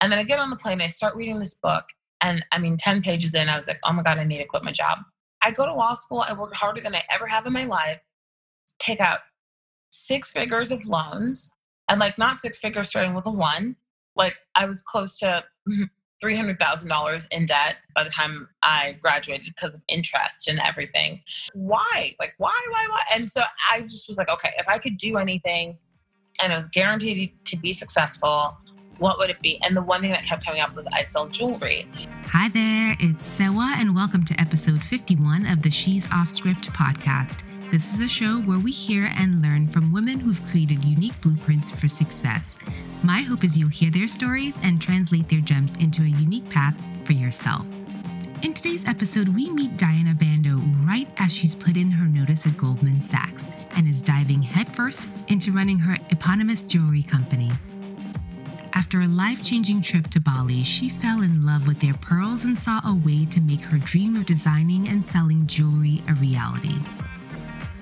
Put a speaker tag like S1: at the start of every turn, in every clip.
S1: And then I get on the plane, I start reading this book. And I mean, 10 pages in, I was like, oh my God, I need to quit my job. I go to law school, I work harder than I ever have in my life, take out six figures of loans, and like not six figures starting with a one. Like I was close to $300,000 in debt by the time I graduated because of interest and everything. Why? Like, why, why, why? And so I just was like, okay, if I could do anything and it was guaranteed to be successful, what would it be? And the one thing that kept coming up was I'd sell jewelry.
S2: Hi there, it's Sewa, and welcome to episode 51 of the She's Off Script podcast. This is a show where we hear and learn from women who've created unique blueprints for success. My hope is you'll hear their stories and translate their gems into a unique path for yourself. In today's episode, we meet Diana Bando right as she's put in her notice at Goldman Sachs and is diving headfirst into running her eponymous jewelry company. After a life changing trip to Bali, she fell in love with their pearls and saw a way to make her dream of designing and selling jewelry a reality.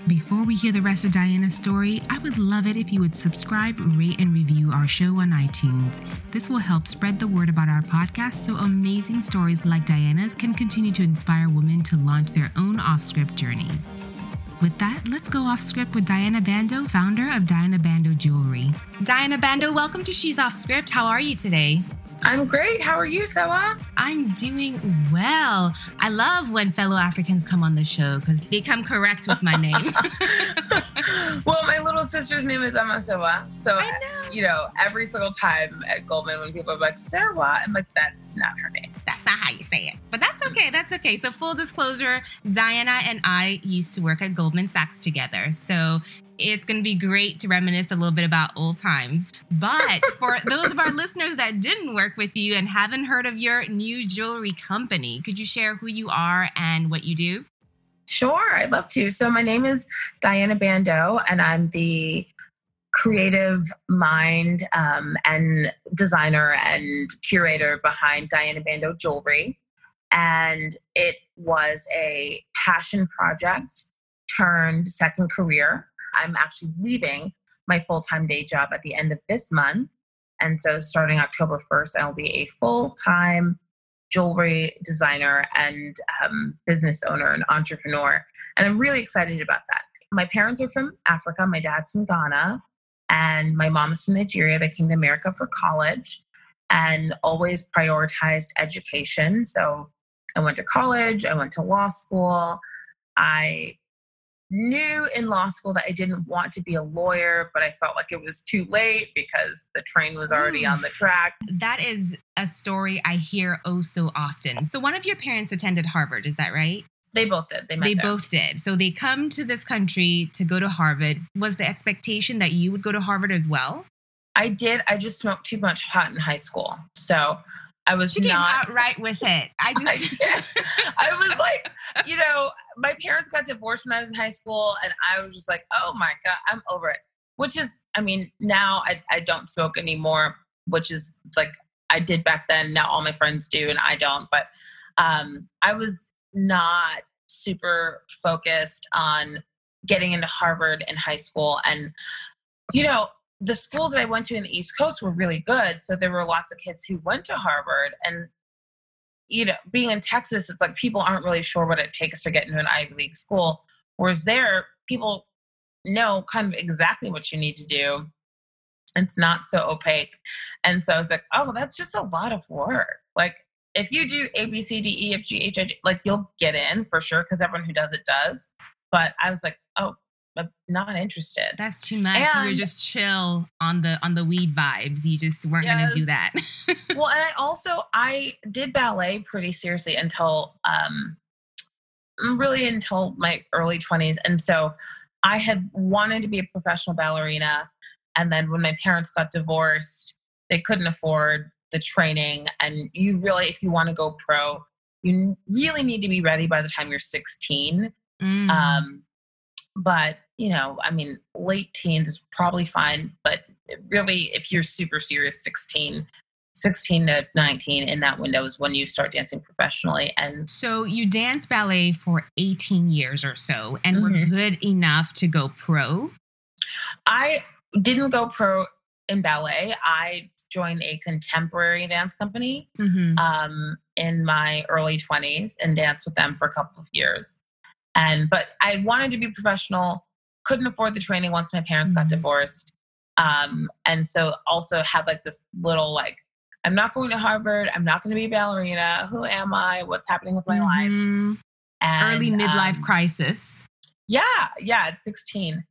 S2: Before we hear the rest of Diana's story, I would love it if you would subscribe, rate, and review our show on iTunes. This will help spread the word about our podcast so amazing stories like Diana's can continue to inspire women to launch their own off script journeys. With that, let's go off script with Diana Bando, founder of Diana Bando Jewelry. Diana Bando, welcome to She's Off Script. How are you today?
S1: I'm great. How are you, Sewa?
S2: I'm doing well. I love when fellow Africans come on the show because they come correct with my name.
S1: well, my little sister's name is Emma Sewa. So, know. you know, every single time at Goldman when people are like, Sarah, I'm like, that's not her name.
S2: That's not how you say it. But that's okay. That's okay. So, full disclosure, Diana and I used to work at Goldman Sachs together. So, it's going to be great to reminisce a little bit about old times. But for those of our listeners that didn't work with you and haven't heard of your new jewelry company, could you share who you are and what you do?
S1: Sure, I'd love to. So, my name is Diana Bando, and I'm the creative mind um, and designer and curator behind Diana Bando Jewelry. And it was a passion project turned second career I'm actually leaving my full time day job at the end of this month. And so starting October 1st, I'll be a full time jewelry designer and um, business owner and entrepreneur. And I'm really excited about that. My parents are from Africa. My dad's from Ghana, and my mom is from Nigeria. They came to America for college and always prioritized education. So I went to college, I went to law school. I knew in law school that I didn't want to be a lawyer, but I felt like it was too late because the train was already on the tracks.
S2: That is a story I hear oh so often. So one of your parents attended Harvard, is that right?
S1: They both did. They,
S2: they both did. So they come to this country to go to Harvard. Was the expectation that you would go to Harvard as well?
S1: I did. I just smoked too much pot in high school. So I was
S2: she
S1: not
S2: came out right with it. I just
S1: I, I, was like, you know, my parents got divorced when I was in high school, and I was just like, oh my god, I'm over it. Which is, I mean, now I I don't smoke anymore, which is it's like I did back then. Now all my friends do, and I don't. But um, I was not super focused on getting into Harvard in high school, and you know, the schools that I went to in the East Coast were really good. So there were lots of kids who went to Harvard. And, you know, being in Texas, it's like people aren't really sure what it takes to get into an Ivy League school. Whereas there, people know kind of exactly what you need to do. It's not so opaque. And so I was like, oh, that's just a lot of work. Like, if you do A, B, C, D, E, F, G, H, I, J, like you'll get in for sure because everyone who does it does. But I was like, oh, but not interested.
S2: That's too much. And, you were just chill on the on the weed vibes. You just weren't yes. going to do that.
S1: well, and I also I did ballet pretty seriously until um really until my early 20s and so I had wanted to be a professional ballerina and then when my parents got divorced, they couldn't afford the training and you really if you want to go pro, you really need to be ready by the time you're 16. Mm. Um but you know, I mean, late teens is probably fine, but really, if you're super serious, 16, 16 to 19 in that window is when you start dancing professionally. And
S2: so you dance ballet for 18 years or so and mm-hmm. were good enough to go pro?
S1: I didn't go pro in ballet, I joined a contemporary dance company
S2: Mhm.
S1: um, in my early 20s and danced with them for a couple of years. And but I wanted to be professional, couldn't afford the training once my parents got
S2: Mhm.
S1: divorced. Um, and so also had like this little like, I'm not going to Harvard, I'm not going to be a ballerina. Who am I? What's happening with my life?
S2: Mhm.
S1: And,
S2: Early midlife
S1: um,
S2: crisis.
S1: yeah, yeah, at 16.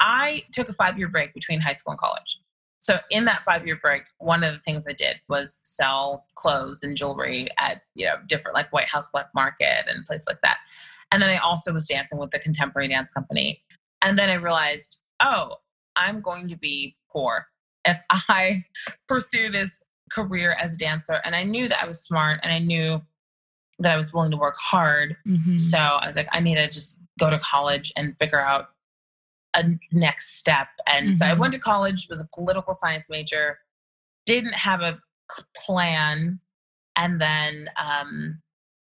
S1: I took a five year break between high school and college. So in that five year break, one of the things I did was sell clothes and jewelry at you know different like White House Black Market and places like that. And then I also was dancing with the contemporary dance company. And then I realized, oh, I'm going to be poor if I pursue this career as a dancer. And I knew that I was smart and I knew that I was willing to work hard.
S2: Mhm.
S1: So I was like, I need to just go to college and figure out a next step. And so I
S2: Mhm.
S1: went to college, was a political science major, didn't have a plan. And then, um,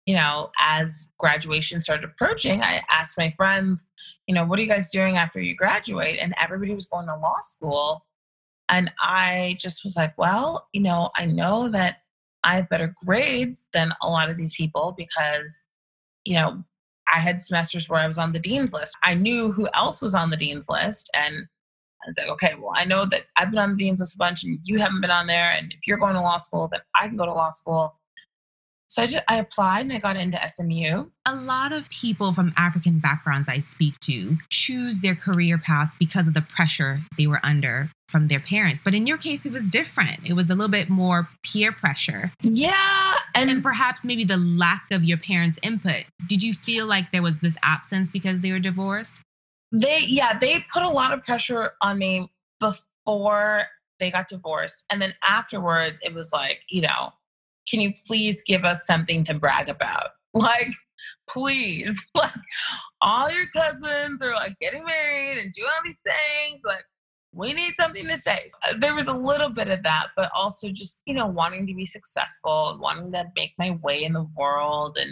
S1: you know, as graduation started approaching, I asked my friends, you know, what are you guys doing after you graduate? And everybody was going to law school. And I just was like, well, you know, I know that I have better grades than a lot of these people because, you know, I had semesters where I was on the dean's list. I knew who else was on the dean's list. And I was like, okay, well, I know that I've been on the dean's list a bunch and you haven't been on there. And if you're going to law school, then I can go to law school. So I just I applied and I got into SMU.
S2: a lot of people from African backgrounds I speak to choose their career paths because of the pressure they were under from their parents. But in your case, it was different. It was a little bit more peer pressure
S1: Yeah. And,
S2: and perhaps maybe the lack of your parents' input. Did you feel like there was this absence because they were divorced?
S1: they yeah, they put a lot of pressure on me before they got divorced. And then afterwards it was like, you know, can you please give us something to brag about? Like, please. Like all your cousins are like getting married and doing all these things. Like, we need something to say. So, uh, there was a little bit of that, but also just, you know, wanting to be successful and wanting to make my way in the world. And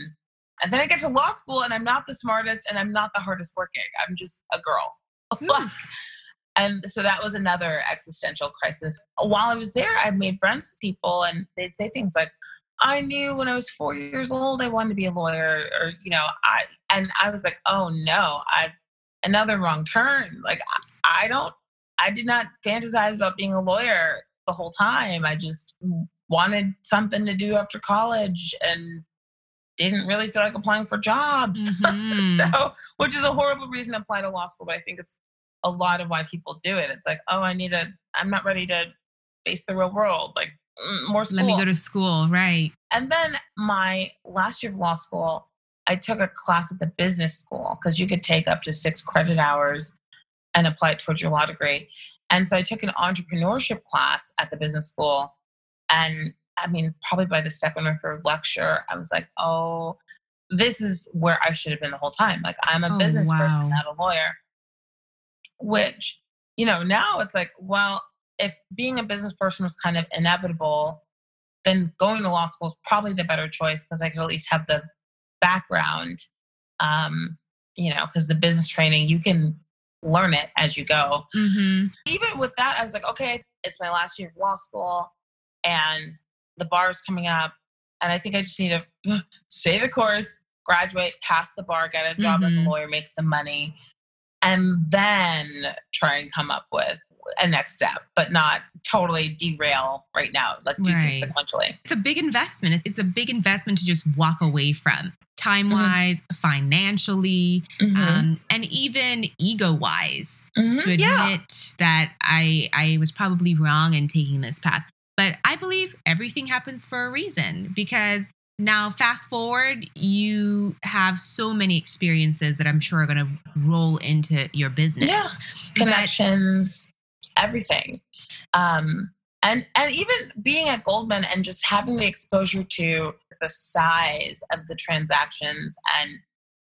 S1: and then I get to law school and I'm not the smartest and I'm not the hardest working. I'm just a girl.
S2: Oof. Hmm.
S1: and so that was another existential crisis. While I was there, I made friends with people and they'd say things like, I knew when I was four years old I wanted to be a lawyer, or you know, I and I was like, oh no, I've another wrong turn. Like I, I don't, I did not fantasize about being a lawyer the whole time. I just wanted something to do after college and didn't really feel like applying for jobs.
S2: Mhm.
S1: so, which is a horrible reason to apply to law school, but I think it's a lot of why people do it. It's like, oh, I need to, I'm not ready to face the real world. Like mm, more school.
S2: Let me go to school, right?
S1: And then my last year of law school, I took a class at the business school because you could take up to six credit hours and apply it towards your law degree. And so I took an entrepreneurship class at the business school. And I mean, probably by the second or third lecture, I was like, oh, this is where I should have been the whole time. Like, I'm a
S2: Oh,
S1: business
S2: wow.
S1: person, not a lawyer. Which, you know, now it's like, well, if being a business person was kind of inevitable, then going to law school is probably the better choice because I could at least have the background. Um, you know, because the business training, you can learn it as you go.
S2: hmm
S1: Even with that, I was like, okay, it's my last year of law school and the bar is coming up. And I think I just need to stay the course, graduate, pass the bar, get a job as a
S2: Mhm.
S1: lawyer, make some money, and then try and come up with a next step, but not totally derail right now. Like do things sequentially.
S2: It's a big investment. It's a big investment to just walk away from, time wise, financially,
S1: Mhm.
S2: um, and even ego wise.
S1: Mhm.
S2: to admit
S1: Yeah.
S2: that I I was probably wrong in taking this path. But I believe everything happens for a reason because now fast forward you have so many experiences that I'm sure are going to roll into your business.
S1: Yeah.
S2: But-
S1: Connections, everything. Um, and and even being at Goldman and just having the exposure to the size of the transactions and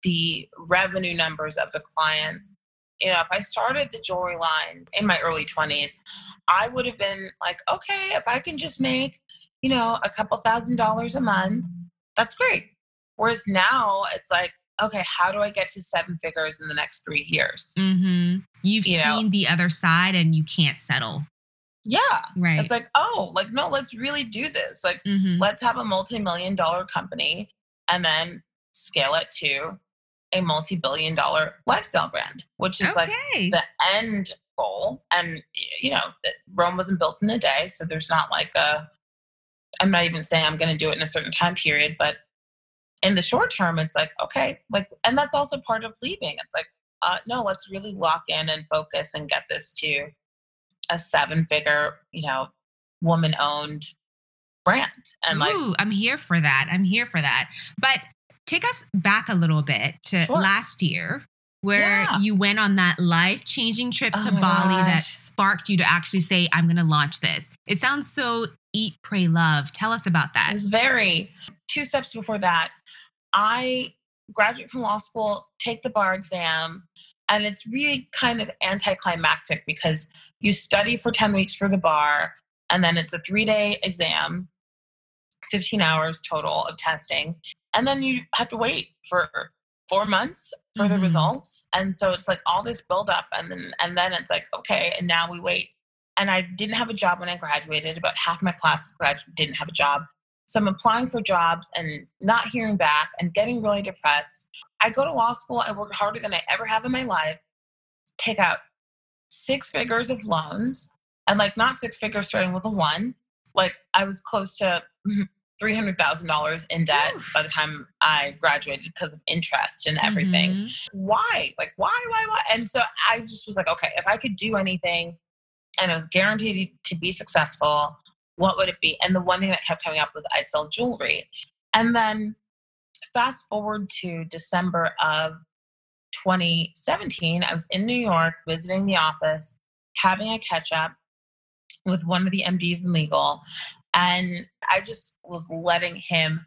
S1: the revenue numbers of the clients. You know, if I started the jewelry line in my early 20s, I would have been like, okay, if I can just make, you know, a couple thousand dollars a month, that's great. Whereas now it's like, okay, how do I get to seven figures in the next three years?
S2: Mm-hmm. You've
S1: You know-
S2: seen the other side and you can't settle.
S1: Yeah.
S2: Right.
S1: It's like, oh, like, no, let's really do this. Like,
S2: Mhm.
S1: let's have a multi million dollar company and then scale it to a multi billion dollar lifestyle brand, which is like the end goal. And, you know, Rome wasn't built in a day. So there's not like a, I'm not even saying I'm going to do it in a certain time period, but in the short term, it's like, okay, like, and that's also part of leaving. It's like, uh, no, let's really lock in and focus and get this to a seven figure, you know, woman owned brand. And like,
S2: Ooh, I'm here for that. I'm here for that. But take us back a little bit to
S1: Sure.
S2: last year where
S1: Yeah.
S2: you went on that life changing trip oh to
S1: Oh my
S2: Bali that sparked you to actually say, I'm going to launch this. It sounds so eat, pray, love. Tell us about that.
S1: It was very two steps before that. I graduate from law school, take the bar exam, and it's really kind of anticlimactic because you study for 10 weeks for the bar, and then it's a three day exam, 15 hours total of testing, and then you have to wait for four months for the
S2: Mhm.
S1: results. And so it's like all this buildup, and then and then it's like, okay, and now we wait. And I didn't have a job when I graduated. About half my class grad didn't have a job. So I'm applying for jobs and not hearing back and getting really depressed. I go to law school, I work harder than I ever have in my life, take out six figures of loans, and like not six figures starting with a one. Like I was close to $300,000 in debt
S2: Oof.
S1: by the time I graduated because of interest and everything
S2: Mhm.
S1: why? Like, why, why, why? And so I just was like, okay, if I could do anything and it was guaranteed to be successful, what would it be? And the one thing that kept coming up was I'd sell jewelry. And then fast forward to December of 2017, I was in New York visiting the office, having a catch up with one of the MDs in legal. And I just was letting him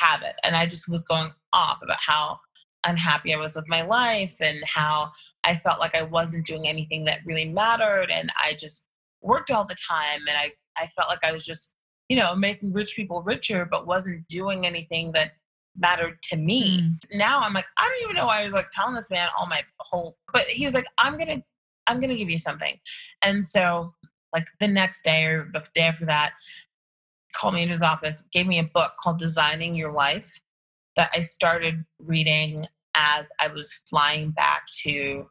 S1: have it. And I just was going off about how unhappy I was with my life and how I felt like I wasn't doing anything that really mattered. And I just worked all the time. And I, I felt like I was just, you know, making rich people richer, but wasn't doing anything that mattered to me.
S2: Mm.
S1: Now I'm like, I don't even know why I was like telling this man all my whole, but he was like, I'm going to, I'm going to give you something. And so like the next day or the day after that, called me in his office, gave me a book called Designing Your Life that I started reading as I was flying back to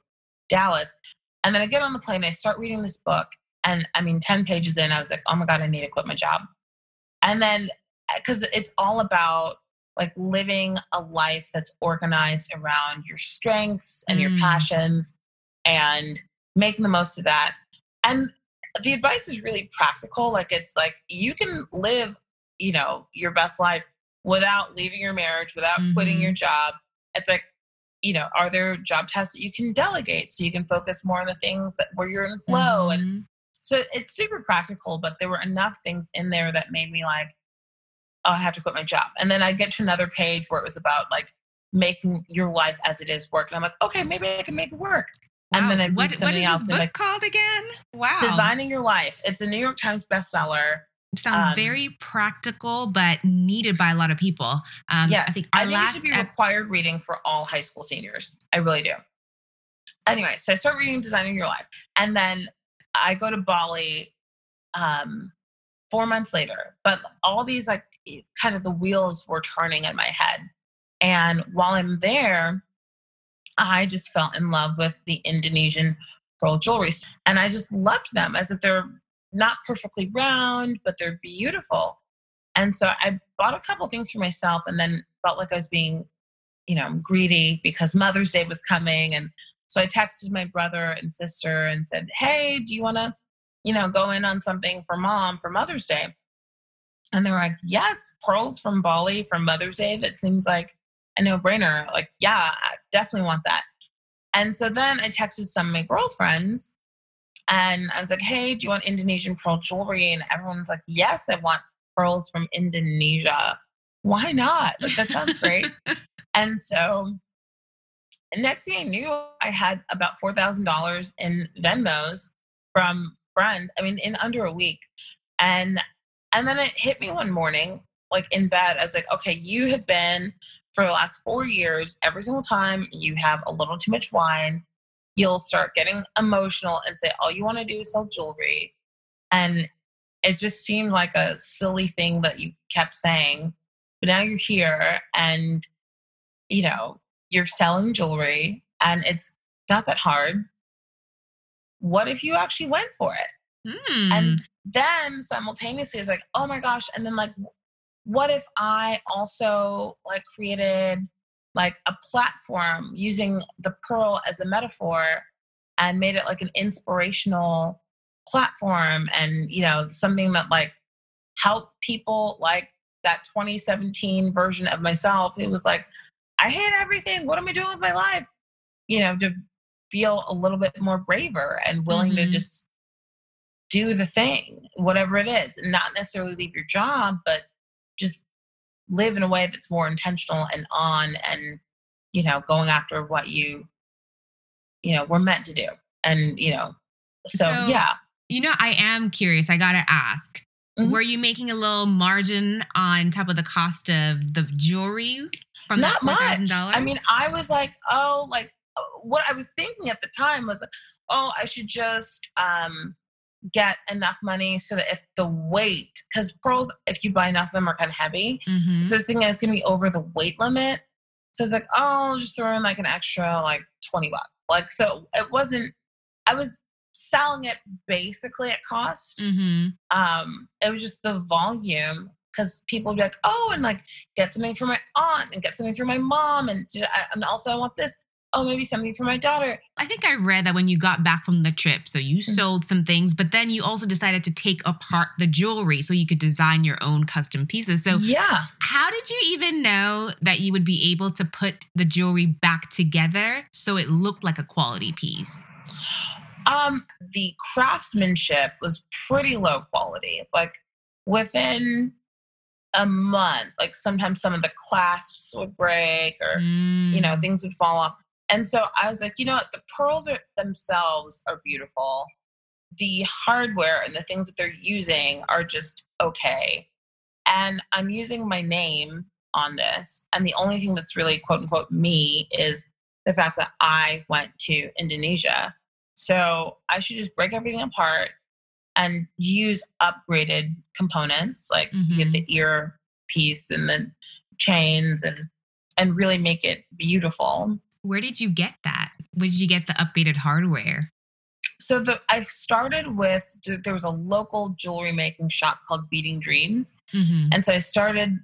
S1: Dallas. And then I get on the plane, I start reading this book. And I mean, 10 pages in, I was like, oh my God, I need to quit my job. And then, because it's all about like living a life that's organized around your strengths and your
S2: Mm.
S1: passions and making the most of that. And the advice is really practical. Like, it's like you can live, you know, your best life without leaving your marriage, without quitting
S2: Mhm.
S1: your job. It's like, you know, are there job tasks that you can delegate so you can focus more on the things that where you're in flow? And
S2: Mhm.
S1: so it's super practical, but there were enough things in there that made me like, I have to quit my job. And then I'd get to another page where it was about like making your life as it is work. And I'm like, okay, maybe I can make it work. And then
S2: Wow.
S1: I'd read
S2: what, what
S1: something
S2: is
S1: else
S2: this book
S1: like
S2: called again? Wow.
S1: Designing Your Life. It's a New York Times bestseller.
S2: Sounds
S1: um,
S2: very practical, but needed by a lot of people. Um,
S1: yes.
S2: I think
S1: I think it should be
S2: ep-
S1: required reading for all high school seniors. I really do. Anyway, so I start reading Designing Your Life. And then I go to Bali um, four months later. But all these, like, kind of the wheels were turning in my head. And while I'm there, I just fell in love with the Indonesian pearl jewelry. And I just loved them as if they're not perfectly round, but they're beautiful. And so I bought a couple things for myself and then felt like I was being, you know, greedy because Mother's Day was coming. And so I texted my brother and sister and said, Hey, do you want to, you know, go in on something for mom for Mother's Day? And they were like, Yes, pearls from Bali from Mother's Day. That seems like a no brainer. Like, yeah, I definitely want that. And so then I texted some of my girlfriends and I was like, hey, do you want Indonesian pearl jewelry? And everyone's like, yes, I want pearls from Indonesia. Why not? Like, that sounds great. and so next thing I knew, I had about $4,000 in Venmos from friends, I mean, in under a week. And and then it hit me one morning, like in bed, I was like, okay, you have been for the last four years, every single time you have a little too much wine, you'll start getting emotional and say all you want to do is sell jewelry And it just seemed like a silly thing that you kept saying. But now you're here and, you know, you're selling jewelry and it's not that hard. What if you actually went for it?
S2: Mm.
S1: And then simultaneously, it's like, oh my gosh. And then, like, what if I also like created like a platform using the pearl as a metaphor and made it like an inspirational platform and you know something that like helped people like that 2017 version of myself it was like i hate everything what am i doing with my life you know to feel a little bit more braver and willing
S2: Mhm.
S1: to just do the thing whatever it is and not necessarily leave your job but just live in a way that's more intentional and on and you know going after what you you know were meant to do and you know so,
S2: So-
S1: yeah
S2: You know, I am curious. I gotta ask.
S1: Mhm.
S2: Were you making a little margin on top of the cost of the jewelry from
S1: not
S2: that four
S1: much
S2: thousand dollars?
S1: i mean i was like oh like uh, what i was thinking at the time was oh i should just um get enough money so that if the weight because pearls if you buy enough of them are kind of heavy
S2: Mhm.
S1: So I was thinking it's gonna be over the weight limit. So I was like, oh, I'll just throw in like an extra like 20 bucks. Like so it wasn't I was selling it basically at cost.
S2: Mhm.
S1: Um, it was just the volume because people would be like, oh, and like get something for my aunt and get something for my mom and did I, and also I want this. Oh, maybe something for my daughter.
S2: I think I read that when you got back from the trip, so you
S1: Mm.
S2: sold some things, but then you also decided to take apart the jewelry so you could design your own custom pieces. So,
S1: yeah.
S2: how did you even know that you would be able to put the jewelry back together so it looked like a quality piece?
S1: Um, the craftsmanship was pretty low quality. Like within a month, like sometimes some of the clasps would break or you know
S2: Mm.
S1: things would fall off. And so I was like, you know what, the pearls are themselves are beautiful. The hardware and the things that they're using are just okay. And I'm using my name on this. And the only thing that's really quote unquote me is the fact that I went to Indonesia. So I should just break everything apart and use upgraded components like you get the mm-hmm. ear piece and the chains and and really make it beautiful.
S2: Where did you get that? Where did you get the upgraded hardware?
S1: So the I started with there was a local jewelry making shop called Beading Dreams,
S2: Mhm.
S1: and so I started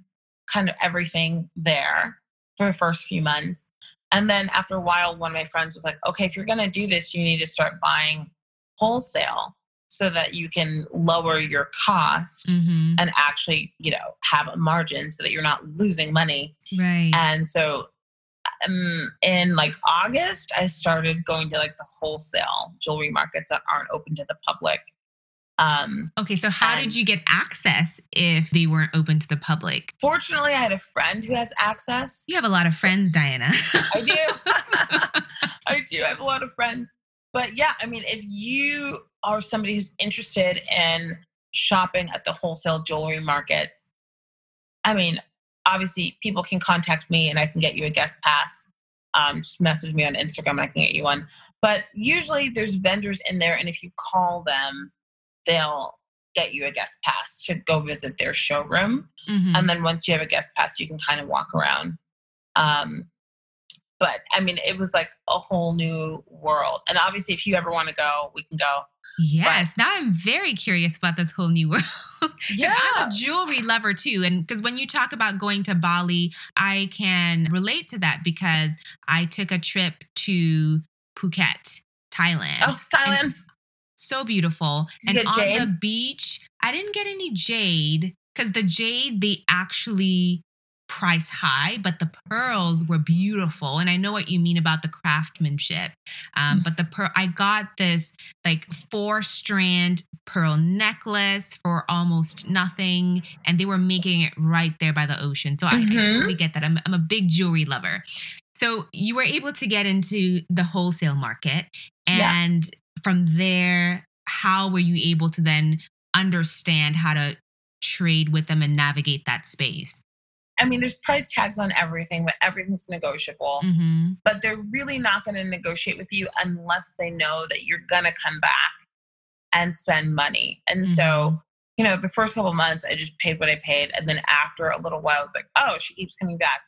S1: kind of everything there for the first few months. And then after a while, one of my friends was like, "Okay, if you're going to do this, you need to start buying wholesale so that you can lower your cost
S2: Mhm.
S1: and actually, you know, have a margin so that you're not losing money."
S2: Right.
S1: And so um, in like August, I started going to like the wholesale jewelry markets that aren't open to the public. Um,
S2: okay, so how did you get access if they weren't open to the public?
S1: fortunately, I had a friend who has access.
S2: You have a lot of friends, Diana.
S1: I do. I do. I have a lot of friends. But yeah, I mean, if you are somebody who's interested in shopping at the wholesale jewelry markets, I mean, obviously, people can contact me and I can get you a guest pass. Um, just message me on Instagram and I can get you one. But usually, there's vendors in there, and if you call them, they'll get you a guest pass to go visit their showroom
S2: Mhm.
S1: and then once you have a guest pass you can kind of walk around um but i mean it was like a whole new world and obviously if you ever want to go we can go
S2: Yes, now I'm very curious about this whole new world.
S1: yeah
S2: I'm a jewelry lover too. And because when you talk about going to Bali, I can relate to that because I took a trip to Phuket, Thailand.
S1: oh thailand
S2: So beautiful.
S1: Did
S2: and on
S1: jade?
S2: the beach, I didn't get any jade because the jade they actually price high, but the pearls were beautiful. And I know what you mean about the craftsmanship. Um,
S1: Mm.
S2: but the pearl, I got this like four strand pearl necklace for almost nothing, and they were making it right there by the ocean. So I, I
S1: Mhm.
S2: totally get that. I'm, I'm a big jewelry lover. So you were able to get into the wholesale market,
S1: Yeah.
S2: and from there, how were you able to then understand how to trade with them and navigate that space?
S1: I mean there's price tags on everything but everything's negotiable
S2: hmm
S1: but they're really not going to negotiate with you unless they know that you're going to come back and spend money. And
S2: Mm-hmm.
S1: so, you know, the first couple months I just paid what I paid. And then after a little while, it's like, oh, she keeps coming back.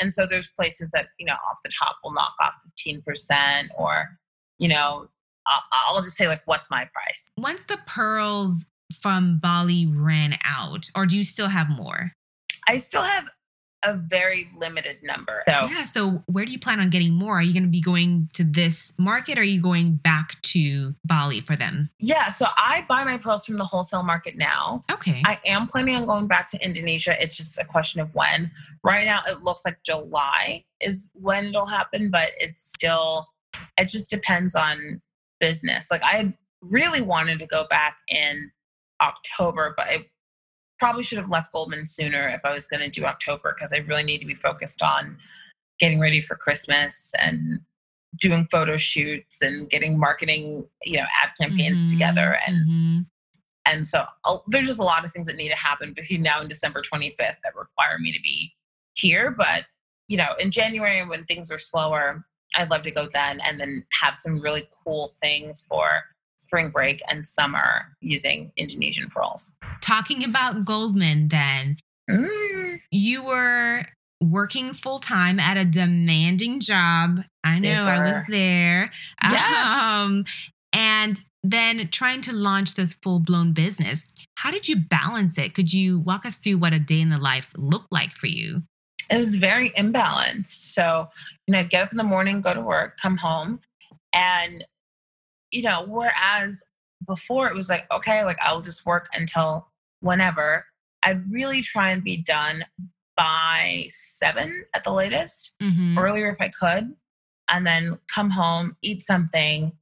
S1: And so there's places that, you know, off the top will knock off 15% or, you know, I'll, I'll just say like, what's my price?
S2: Once the pearls from Bali ran out, or do you still have more?
S1: I still have a very limited number. So
S2: Yeah. So where do you plan on getting more? Are you going to be going to this market? Or are you going back to Bali for them?
S1: yeah, so I buy my pearls from the wholesale market now.
S2: Okay.
S1: I am planning on going back to Indonesia. It's just a question of when. Right now, it looks like July is when it'll happen, but it's still, it just depends on business. Like, I really wanted to go back in October, but I probably should have left Goldman sooner if I was going to do October because I really need to be focused on getting ready for Christmas and doing photo shoots and getting marketing, you know, ad campaigns
S2: Mhm,
S1: together and
S2: mhm.
S1: and so oh, there's just a lot of things that need to happen between now and December 25th that require me to be here. But, you know, in January when things are slower, I'd love to go then and then have some really cool things for spring break and summer using Indonesian pearls.
S2: Talking about Goldman, then,
S1: Mm,
S2: you were working full time at a demanding job. I know I was there.
S1: Yeah.
S2: Um, and then trying to launch this full blown business. How did you balance it? Could you walk us through what a day in the life looked like for you?
S1: it was very imbalanced. So, you know, get up in the morning, go to work, come home. And, you know, whereas before it was like, okay, like I'll just work until whenever, I'd really try and be done by seven at the latest,
S2: Mhm.
S1: earlier if I could, and then come home, eat something,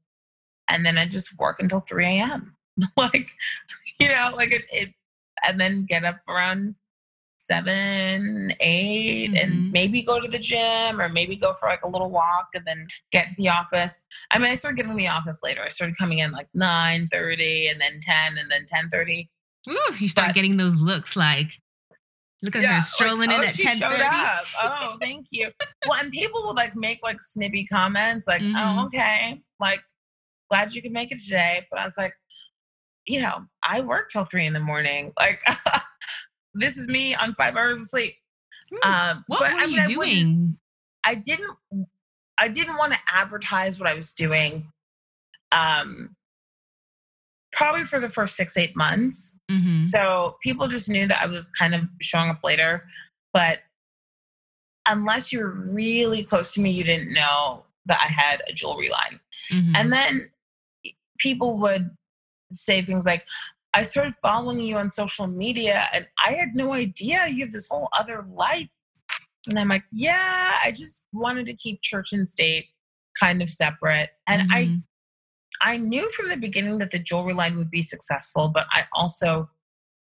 S1: and then I just work until 3 a.m. like, you know, like it, it, and then get up around seven, 8
S2: Mhm.
S1: and maybe go to the gym or maybe go for like a little walk and then get to the office. I mean, I started getting to the office later. I started coming in like 9 30 and then 10 and then 10 30.
S2: Ooh, you start
S1: But-
S2: getting those looks like, look at her strolling
S1: like,
S2: in
S1: oh,
S2: at ten
S1: up. Oh, thank you. well, and people would like make like snippy comments like,
S2: Mhm.
S1: oh, okay. Like, glad you could make it today. But I was like, you know, I work till three in the morning. Like, this is me on five hours of sleep. Um,
S2: What were
S1: I
S2: you
S1: I
S2: doing?
S1: I didn't I didn't want to advertise what I was doing um probably for the first 6 8 months.
S2: Mhm.
S1: So people just knew that I was kind of showing up later, but unless you were really close to me you didn't know that I had a jewelry line.
S2: Mhm.
S1: And then people would say things like I started following you on social media and I had no idea you have this whole other life. And I'm like, yeah, I just wanted to keep church and state kind of separate. And I
S2: Mhm.
S1: I knew from the beginning that the jewelry line would be successful, but I also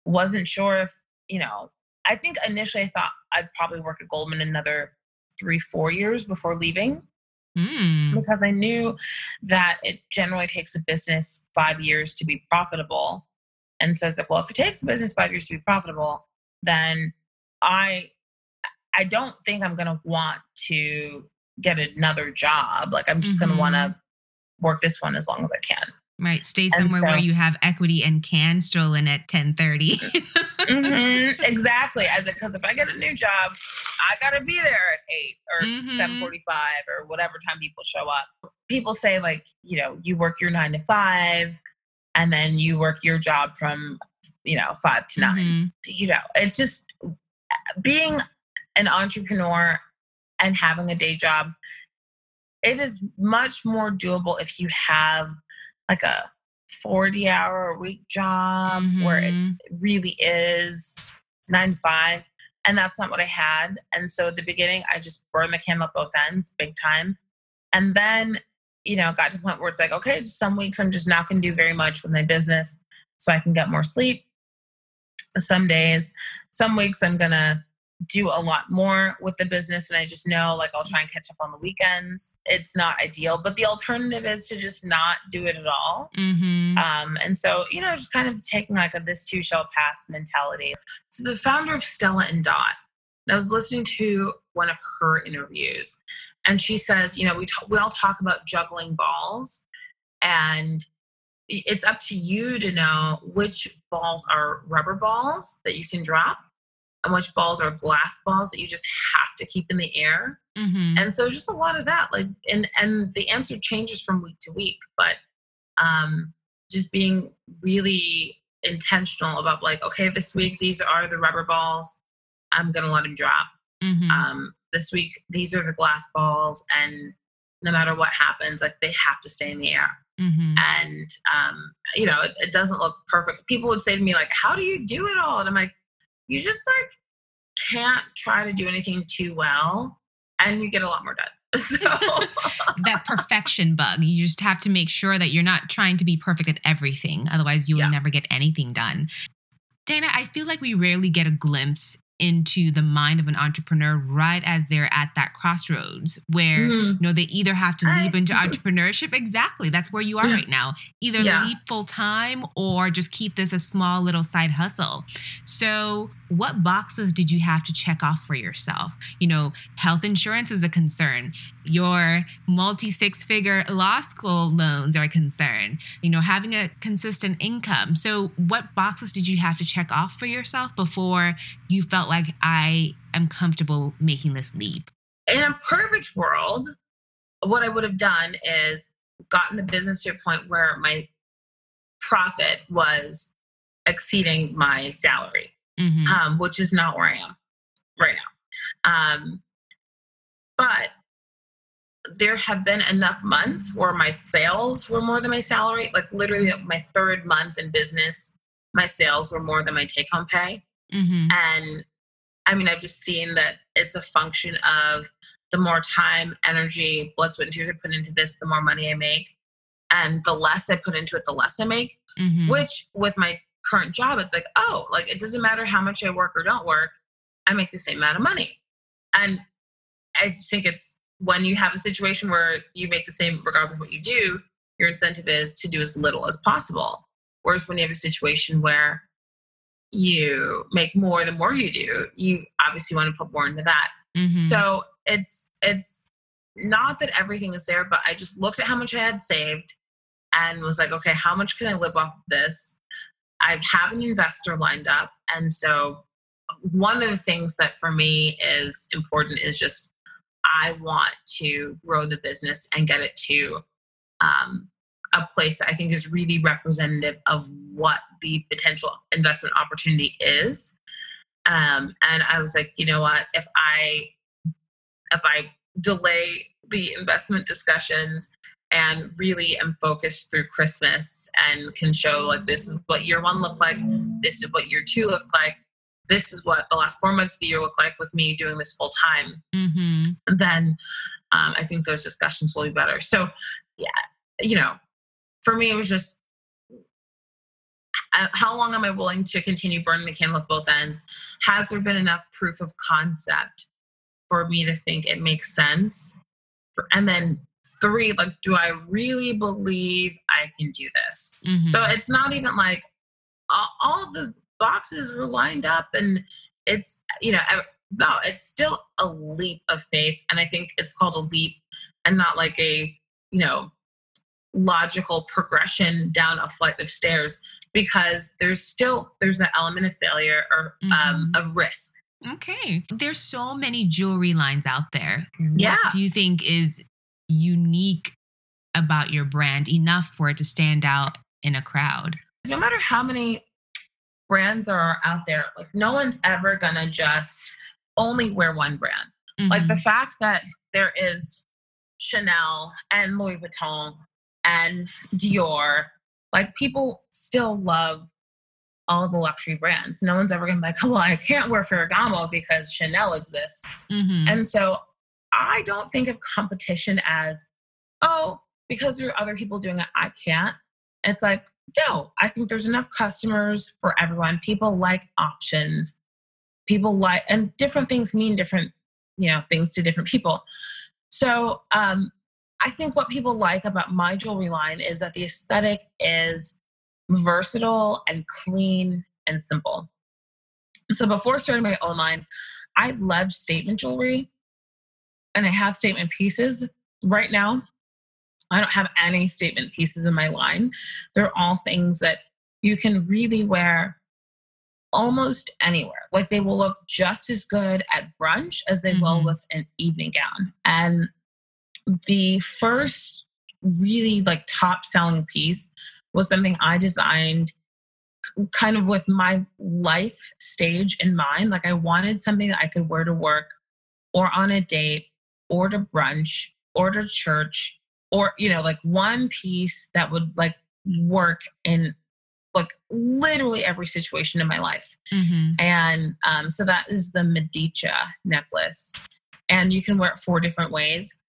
S1: wasn't sure if, you know, I think initially I thought I'd probably work at Goldman another three, four years before leaving
S2: Mm.
S1: because I knew that it generally takes a business five years to be profitable. And so I was like, well, if it takes a business five years to be profitable, then I I don't think I'm gonna want to get another job. Like I'm just gonna
S2: Mhm.
S1: wanna work this one as long as I can.
S2: Right. Stay somewhere where you have equity and can stroll in at ten thirty.
S1: Mhm, exactly. As because if I get a new job, I gotta be there at eight or
S2: Mhm.
S1: seven forty-five or whatever time people show up. People say like, you know, you work your nine to five, and then you work your job from, you know, five to 9
S2: Mhm.
S1: You know, it's just being an entrepreneur and having a day job. It is much more doable if you have like a forty-hour a week job where it
S2: Mhm.
S1: really is nine to five and that's not what i had and so at the beginning i just burned the candle at both ends big time and then you know got to the point where it's like okay some weeks i'm just not going to do very much with my business so i can get more sleep some days some weeks i'm going to do a lot more with the business and i just know like i'll try and catch up on the weekends it's not ideal but the alternative is to just not do it at all
S2: Mhm.
S1: um, and so, you know, just kind of taking like a this too shall pass mentality. So the founder of Stella and Dot, and I was listening to one of her interviews, and she says, you know, we, t- we all talk about juggling balls, and it's up to you to know which balls are rubber balls that you can drop and which balls are glass balls that you just have to keep in the air. Mm-hmm. And so just a lot of that, like, and and the answer changes from week to week, but um, just being really intentional about like, okay, this week these are the rubber balls. I'm gonna let them drop. Mm-hmm. Um, this week these are the glass balls, and no matter what happens, like they have to stay in the air. Mm-hmm. And um, you know, it, it doesn't look perfect. People would say to me like, "How do you do it all?" And I'm like, "You just like can't try to do anything too well, and you get a lot more done." So.
S2: that perfection bug. You just have to make sure that you're not trying to be perfect at everything. Otherwise, you will yeah. never get anything done. Dana, I feel like we rarely get a glimpse into the mind of an entrepreneur right as they're at that crossroads where mm-hmm. you know they either have to leap into entrepreneurship exactly that's where you are yeah. right now either yeah. leap full time or just keep this a small little side hustle so what boxes did you have to check off for yourself? You know, health insurance is a concern. Your multi six figure law school loans are a concern. You know, having a consistent income. So, what boxes did you have to check off for yourself before you felt like I am comfortable making this leap?
S1: In a perfect world, what I would have done is gotten the business to a point where my profit was exceeding my salary mm-hmm. um, which is not where I am right now. Um, but there have been enough months where my sales were more than my salary. Like literally, my third month in business, my sales were more than my take home pay. Mm-hmm. And I mean, I've just seen that it's a function of the more time, energy, blood, sweat, and tears I put into this, the more money I make. And the less I put into it, the less I make. Mm-hmm. Which, with my current job, it's like, oh, like it doesn't matter how much I work or don't work, I make the same amount of money. And I just think it's when you have a situation where you make the same regardless of what you do, your incentive is to do as little as possible. Whereas when you have a situation where you make more the more you do, you obviously want to put more into that. Mm-hmm. So it's it's not that everything is there, but I just looked at how much I had saved and was like, okay, how much can I live off of this? I have an investor lined up. And so, one of the things that for me is important is just I want to grow the business and get it to um, a place that I think is really representative of what the potential investment opportunity is. Um, and I was like, you know what? If I if I delay the investment discussions and really am focused through Christmas and can show like this is what year one looked like, this is what year two looked like, this is what the last four months of the year look like with me doing this full time, mm-hmm. then um, I think those discussions will be better. So, yeah, you know, for me, it was just uh, how long am I willing to continue burning the candle at both ends? Has there been enough proof of concept for me to think it makes sense? For, and then three like do i really believe i can do this mm-hmm. so it's not even like all, all, the boxes were lined up and it's you know no it's still a leap of faith and i think it's called a leap and not like a you know logical progression down a flight of stairs because there's still there's an element of failure or um, mm-hmm. um, of risk
S2: Okay. There's so many jewelry lines out there. Yeah. What do you think is unique about your brand enough for it to stand out in a crowd?
S1: No matter how many brands are out there, like no one's ever gonna just only wear one brand. Mm-hmm. Like the mm-hmm. fact that there is Chanel and Louis Vuitton and Dior, like people still love all the luxury brands. No one's ever gonna be like, well, I can't wear Ferragamo because Chanel exists. Mm-hmm. And so I don't think of competition as, oh, because there are other people doing it, I can't. It's like, no, I think there's enough customers for everyone. People like options. People like, and different things mean different, you know, things to different people. So um, I think what people like about my jewelry line is that the aesthetic is versatile and clean and simple. So before starting my own line, I loved statement jewelry and I have statement pieces right now. I don't have any statement pieces in my line. They're all things that you can really wear almost anywhere. Like they will look just as good at brunch as they mm-hmm. will with an evening gown. And the first really like top selling piece was something I designed kind of with my life stage in mind. Like I wanted something that I could wear to work or on a date or to brunch or to church or, you know, like one piece that would like work in like literally every situation in my life. Mm-hmm. And um, so that is the Medicia necklace. And you can wear it four different ways.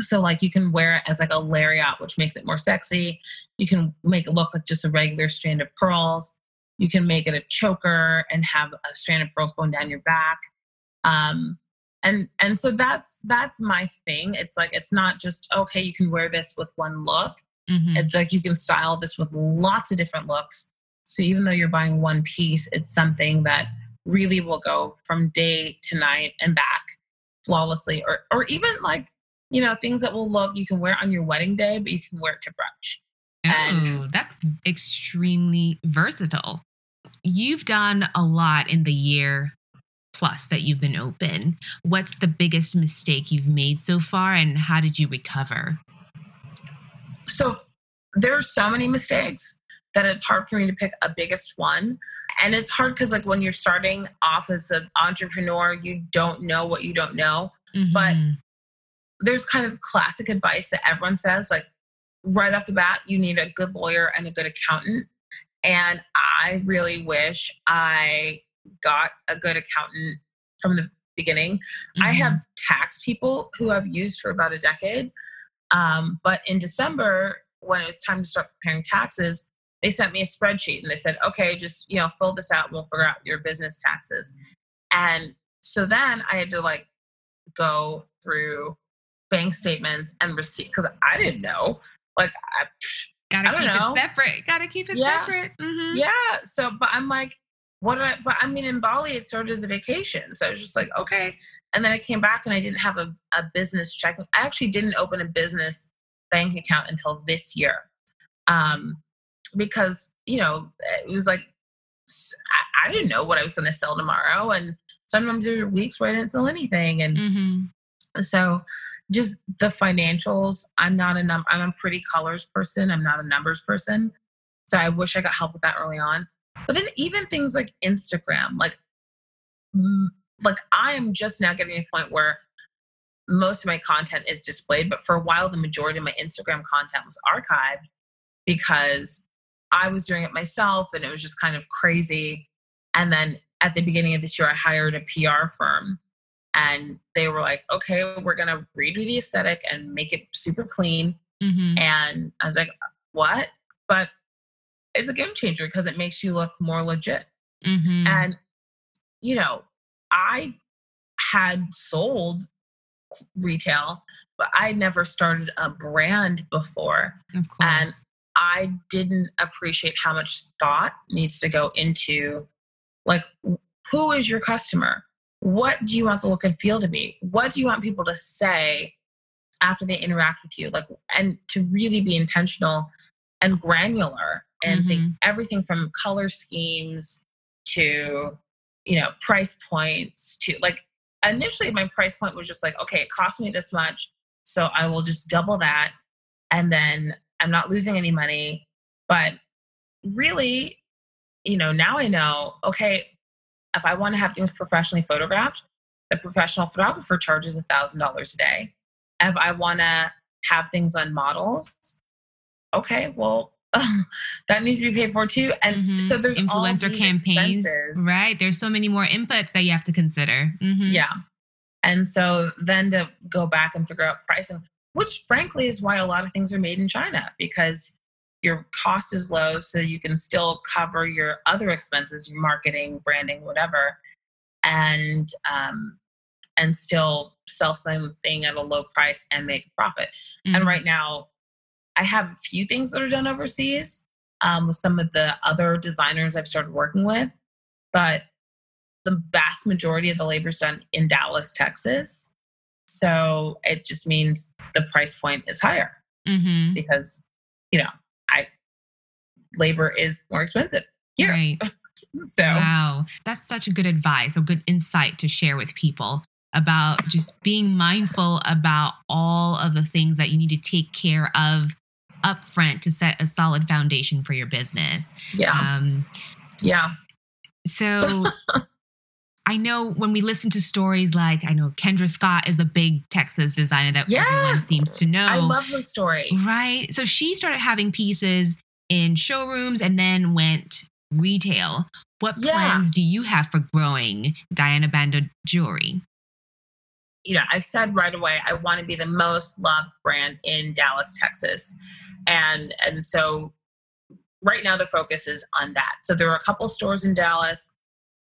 S1: So like you can wear it as like a lariat, which makes it more sexy. You can make it look like just a regular strand of pearls. You can make it a choker and have a strand of pearls going down your back. Um, and and so that's that's my thing. It's like it's not just okay. You can wear this with one look. Mm-hmm. It's like you can style this with lots of different looks. So even though you're buying one piece, it's something that really will go from day to night and back flawlessly, or or even like you know, things that will look you can wear on your wedding day, but you can wear it to brunch.
S2: Oh, that's extremely versatile. You've done a lot in the year plus that you've been open. What's the biggest mistake you've made so far and how did you recover?
S1: So there are so many mistakes that it's hard for me to pick a biggest one. And it's hard because like when you're starting off as an entrepreneur, you don't know what you don't know. Mm-hmm. But there's kind of classic advice that everyone says like right off the bat you need a good lawyer and a good accountant and i really wish i got a good accountant from the beginning mm-hmm. i have tax people who i've used for about a decade um, but in december when it was time to start preparing taxes they sent me a spreadsheet and they said okay just you know fill this out and we'll figure out your business taxes and so then i had to like go through bank statements and receipt because I didn't know. Like, I,
S2: gotta
S1: I
S2: keep
S1: know.
S2: it separate. Gotta keep it
S1: yeah.
S2: separate.
S1: Mm-hmm. Yeah. So, but I'm like, what did I? But I mean, in Bali, it started as a vacation, so I was just like, okay. And then I came back and I didn't have a, a business checking. I actually didn't open a business bank account until this year, um, because you know it was like I, I didn't know what I was going to sell tomorrow, and sometimes there were weeks where I didn't sell anything, and mm-hmm. so just the financials. I'm not a num I'm a pretty colors person. I'm not a numbers person. So I wish I got help with that early on. But then even things like Instagram, like like I am just now getting to a point where most of my content is displayed, but for a while the majority of my Instagram content was archived because I was doing it myself and it was just kind of crazy. And then at the beginning of this year, I hired a PR firm and they were like, okay, we're gonna redo the aesthetic and make it super clean. Mm-hmm. And I was like, what? But it's a game changer because it makes you look more legit. Mm-hmm. And you know, I had sold retail, but I never started a brand before.
S2: Of course.
S1: And I didn't appreciate how much thought needs to go into like who is your customer? what do you want the look and feel to be? What do you want people to say after they interact with you? Like, and to really be intentional and granular and mm-hmm. think everything from color schemes to, you know, price points to like, initially my price point was just like, okay, it cost me this much. So I will just double that. And then I'm not losing any money. But really, you know, now I know, okay, if I want to have things professionally photographed, the professional photographer charges a thousand dollars a day. If I want to have things on models, okay, well, that needs to be paid for too. And mm-hmm. so there's
S2: influencer campaigns,
S1: expenses.
S2: right? There's so many more inputs that you have to consider.
S1: Mm-hmm. Yeah. And so then to go back and figure out pricing, which frankly is why a lot of things are made in China because your cost is low so you can still cover your other expenses your marketing branding whatever and um, and still sell something at a low price and make a profit mm-hmm. and right now i have a few things that are done overseas um, with some of the other designers i've started working with but the vast majority of the labor is done in dallas texas so it just means the price point is higher
S2: Mm-hmm.
S1: because, you know, I labor is more expensive here.
S2: Right.
S1: So
S2: Wow. That's such a good advice or good insight to share with people about just being mindful about all of the things that you need to take care of upfront to set a solid foundation for your business.
S1: yeah,
S2: Um,
S1: yeah,
S2: so I know when we listen to stories like I know Kendra Scott is a big Texas designer that
S1: Yeah.
S2: everyone seems to know.
S1: I love the story.
S2: Right. So she started having pieces in showrooms and then went retail. What
S1: Yeah.
S2: plans do you have for growing Diana Bandoh jewelry?
S1: You know, I've said right away I want to be the most loved brand in Dallas, Texas. And and so right now the focus is on that. So there are a couple stores in Dallas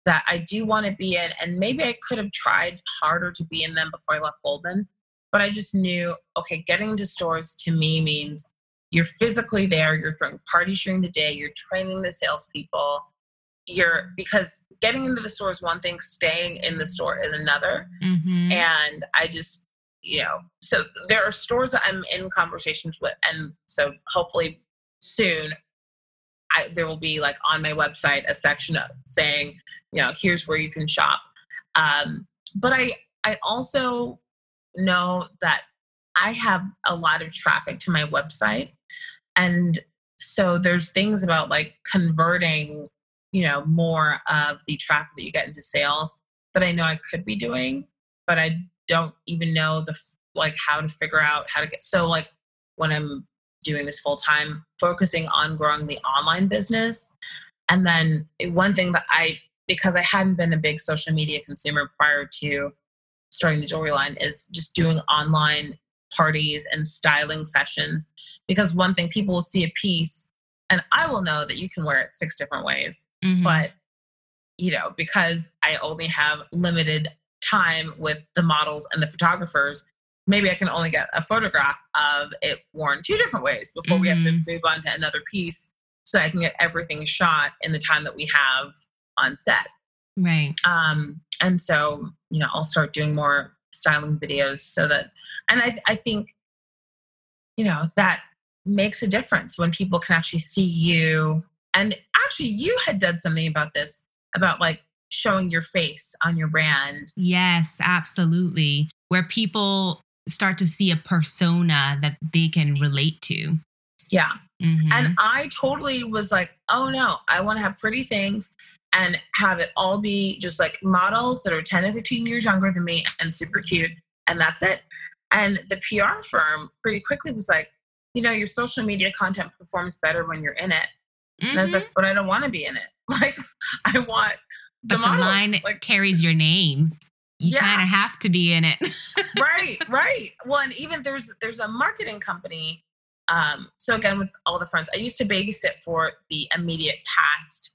S1: that I do want to be in and maybe I could have tried harder to be in them before I left Goldman, but I just knew okay, getting into stores to me means you're physically there, you're throwing parties during the day, you're training the salespeople. You're because getting into the store is one thing, staying in the store is another.
S2: Mm-hmm.
S1: and I just you know so there are stores that I'm in conversations with and so hopefully soon I there will be like on my website a section of saying you know here's where you can shop. Um but I I also know that I have a lot of traffic to my website. And so there's things about like converting you know more of the traffic that you get into sales that I know I could be doing but I don't even know the like how to figure out how to get so like when I'm doing this full time focusing on growing the online business. And then eh, one thing that I because I hadn't been a big social media consumer prior to starting the jewelry line is just doing online parties and styling sessions. Because one thing people will see a piece and I will know that you can wear it six different ways
S2: Mhm.
S1: but you know because i only have limited time with the models and the photographers maybe i can only get a photograph of it worn two different ways before we have to move on to another piece so i can get everything shot in the time that we have on set
S2: right.
S1: um, and so you know i'll start doing more styling videos so that and i, I think you know that makes a difference when people can actually see you and actually you had done something about this about like showing your face on your brand
S2: Yes, absolutely. Where people start to see a persona that they can relate to.
S1: yeah
S2: Mhm.
S1: and i totally was like oh no i want to have pretty things and have it all be just like models that are 10 to 15 years younger than me and super cute and that's it and the pr firm pretty quickly was like you know your social media content performs better when you're in it and i was like but i don't want to be in it like i want the
S2: but the
S1: models.
S2: line
S1: like
S2: carries your name. You
S1: Yeah.
S2: kind of have to be in it.
S1: right right well and even there's there's a marketing company um so again with all the friends i used to babysit for the immediate past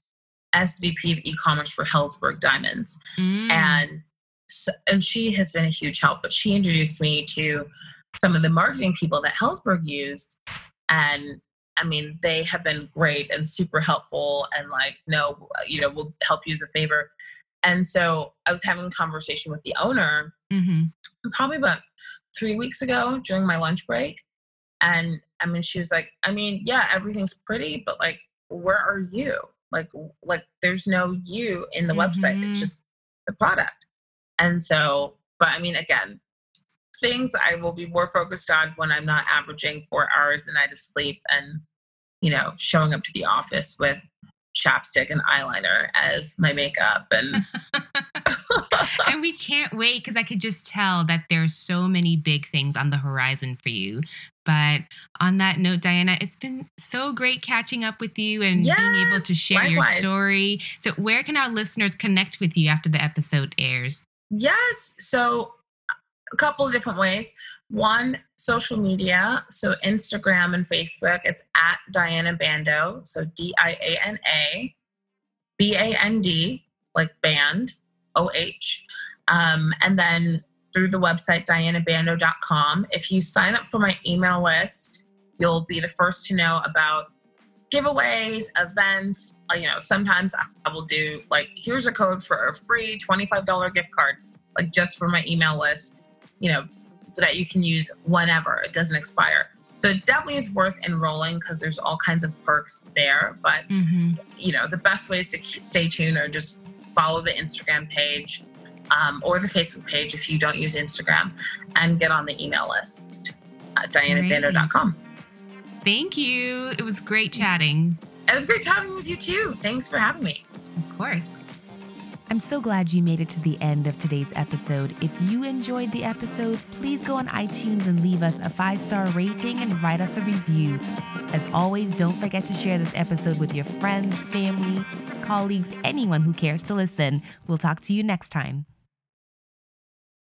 S1: svp of e-commerce for Helzberg diamonds
S2: Mm.
S1: and so, and she has been a huge help but she introduced me to some of the marketing people that Helzberg used and i mean they have been great and super helpful and like no you know we'll help you as a favor and so i was having a conversation with the owner
S2: Mhm.
S1: probably about three weeks ago during my lunch break. And I mean, she was like, I mean, yeah, everything's pretty, but like, where are you? Like, like there's no you in the website. It's
S2: Mhm.
S1: just the product. And so, but I mean, again, things I will be more focused on when I'm not averaging four hours a night of sleep and, you know, showing up to the office with chapstick and eyeliner as my makeup and
S2: and we can't wait because I could just tell that there's so many big things on the horizon for you. But on that note, Diana, it's been so great catching up with you and being able to
S1: Yes,
S2: share your story. So, where can our listeners connect with you after the episode airs?
S1: Yes. So a couple of different ways. One, social media. So Instagram and Facebook. It's at Diana Bandoh. So D I A N A B A N D, like band, O H. Um, and then through the website, dianabandoh.com. If you sign up for my email list, you'll be the first to know about giveaways, events. Uh, You know, sometimes I will do like, here's a code for a free $25 gift card, like just for my email list, you know, that you can use whenever it doesn't expire. So it definitely is worth enrolling because there's all kinds of perks there. But mm-hmm. you know, the best ways to stay tuned are just follow the Instagram page um, or the Facebook page if you don't use Instagram, and get on the email list at dianabandoh.com.
S2: Thank you. It was great chatting.
S1: It was great chatting with you too. Thanks for having me.
S2: Of course. I'm so glad you made it to the end of today's episode. If you enjoyed the episode, please go on iTunes and leave us a five star rating and write us a review. As always, don't forget to share this episode with your friends, family, colleagues, anyone who cares to listen. We'll talk to you next time.